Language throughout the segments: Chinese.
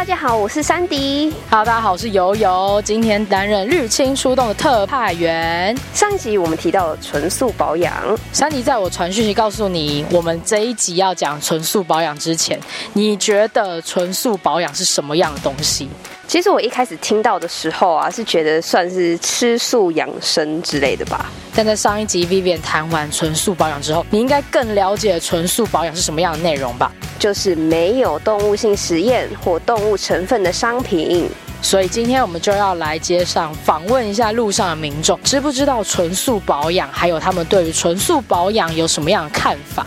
大家好，我是珊迪。Hello，大家好，我是游游。今天担任日清出动的特派员。上一集我们提到了纯素保养，珊迪在我传讯息告诉你，我们这一集要讲纯素保养之前，你觉得纯素保养是什么样的东西？其实我一开始听到的时候啊，是觉得算是吃素养生之类的吧。但在上一集 Vivian 谈完纯素保养之后，你应该更了解纯素保养是什么样的内容吧？就是没有动物性实验或动物成分的商品。所以今天我们就要来街上访问一下路上的民众，知不知道纯素保养，还有他们对于纯素保养有什么样的看法？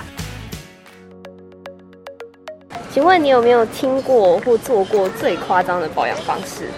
请问你有没有听过或做过最夸张的保养方式？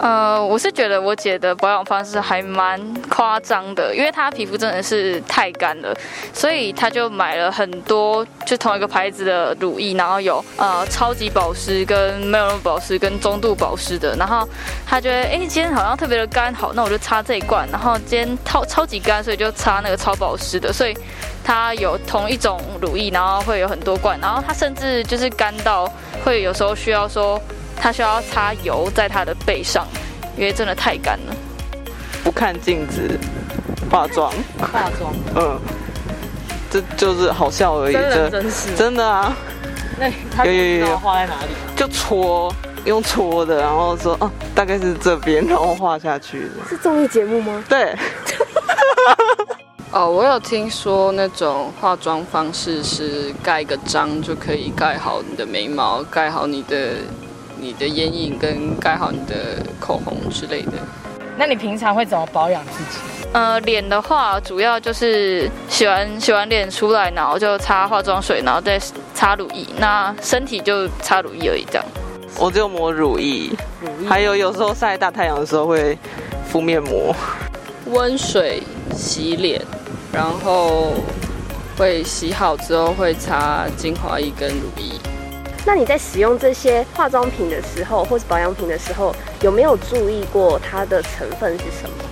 呃，我是觉得我姐的保养方式还蛮夸张的，因为她皮肤真的是太干了，所以她就买了很多就同一个牌子的乳液，然后有呃超级保湿跟没有那么保湿跟中度保湿的，然后她觉得哎今天好像特别的干，好，那我就擦这一罐，然后今天超超级干，所以就擦那个超保湿的，所以她有同一种乳液，然后会有很多罐，然后她甚至就是干到会有时候需要说。他需要擦油在他的背上，因为真的太干了。不看镜子，化妆，化妆，嗯，这就是好笑而已，真的真是真的啊。那他有有有画在哪里？就搓，用搓的，然后说哦，大概是这边，然后画下去的。是综艺节目吗？对。哦，我有听说那种化妆方式是盖个章就可以盖好你的眉毛，盖好你的。你的眼影跟盖好你的口红之类的。那你平常会怎么保养自己？呃，脸的话，主要就是洗完洗完脸出来，然后就擦化妆水，然后再擦乳液。那身体就擦乳液而已，这样。我只有抹乳液，乳液还有有时候晒大太阳的时候会敷面膜。温水洗脸，然后会洗好之后会擦精华液跟乳液。那你在使用这些化妆品的时候，或是保养品的时候，有没有注意过它的成分是什么？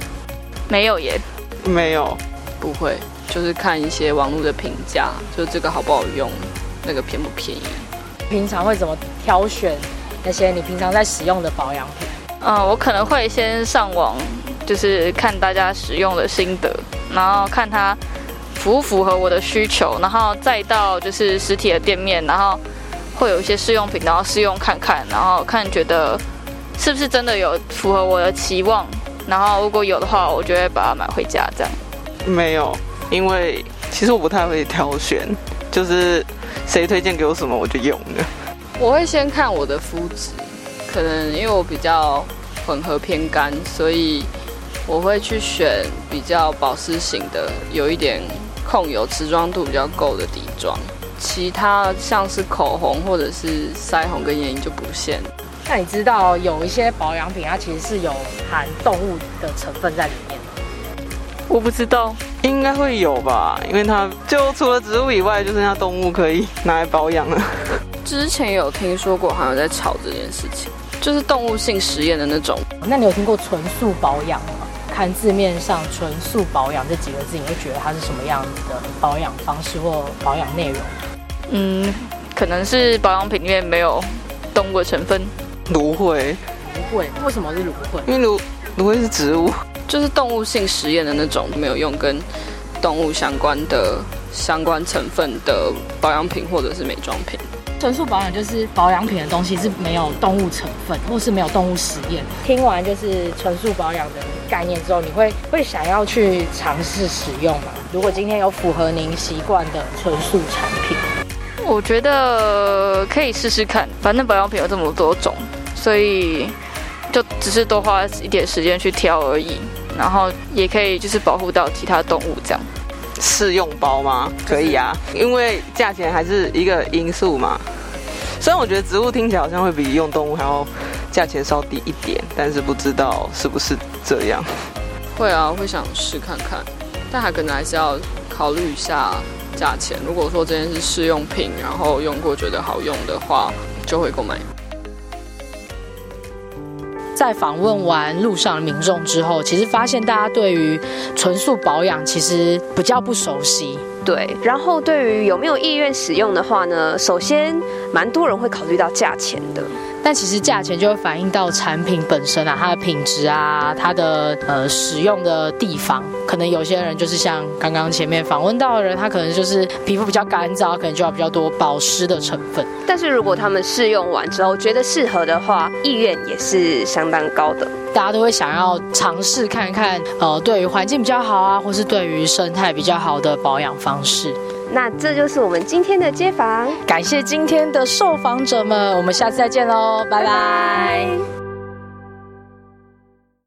没有耶，没有，不会，就是看一些网络的评价，就这个好不好用，那个便不便宜。平常会怎么挑选那些你平常在使用的保养品？嗯，我可能会先上网，就是看大家使用的心得，然后看它符不符合我的需求，然后再到就是实体的店面，然后。会有一些试用品，然后试用看看，然后看觉得是不是真的有符合我的期望，然后如果有的话，我就会把它买回家。这样没有，因为其实我不太会挑选，就是谁推荐给我什么我就用了。我会先看我的肤质，可能因为我比较混合偏干，所以我会去选比较保湿型的，有一点控油、持妆度比较够的底妆。其他像是口红或者是腮红跟眼影就不限。那你知道有一些保养品它其实是有含动物的成分在里面吗？我不知道，应该会有吧，因为它就除了植物以外，就剩下动物可以拿来保养了。之前有听说过，好像在炒这件事情，就是动物性实验的那种。那你有听过纯素保养吗？看字面上“纯素保养”这几个字，你会觉得它是什么样子的保养方式或保养内容？嗯，可能是保养品里面没有动物的成分。芦荟。芦荟？为什么是芦荟？因为芦芦荟是植物，就是动物性实验的那种，没有用跟动物相关的相关成分的保养品或者是美妆品。纯素保养就是保养品的东西是没有动物成分，或是没有动物实验。听完就是纯素保养的概念之后，你会会想要去尝试使用吗？如果今天有符合您习惯的纯素产品，我觉得可以试试看。反正保养品有这么多种，所以就只是多花一点时间去挑而已。然后也可以就是保护到其他动物这样。试用包吗？可以啊，因为价钱还是一个因素嘛。虽然我觉得植物听起来好像会比用动物还要价钱稍低一点，但是不知道是不是这样。会啊，会想试看看，但还可能还是要考虑一下价钱。如果说这件是试用品，然后用过觉得好用的话，就会购买。在访问完路上的民众之后，其实发现大家对于纯素保养其实比较不熟悉。对，然后对于有没有意愿使用的话呢，首先蛮多人会考虑到价钱的。但其实价钱就会反映到产品本身啊，它的品质啊，它的呃使用的地方，可能有些人就是像刚刚前面访问到的人，他可能就是皮肤比较干燥，可能就要比较多保湿的成分。但是如果他们试用完之后觉得适合的话，意愿也是相当高的。大家都会想要尝试看看，呃，对于环境比较好啊，或是对于生态比较好的保养方式。那这就是我们今天的街访，感谢今天的受访者们，我们下次再见喽，拜拜。拜拜。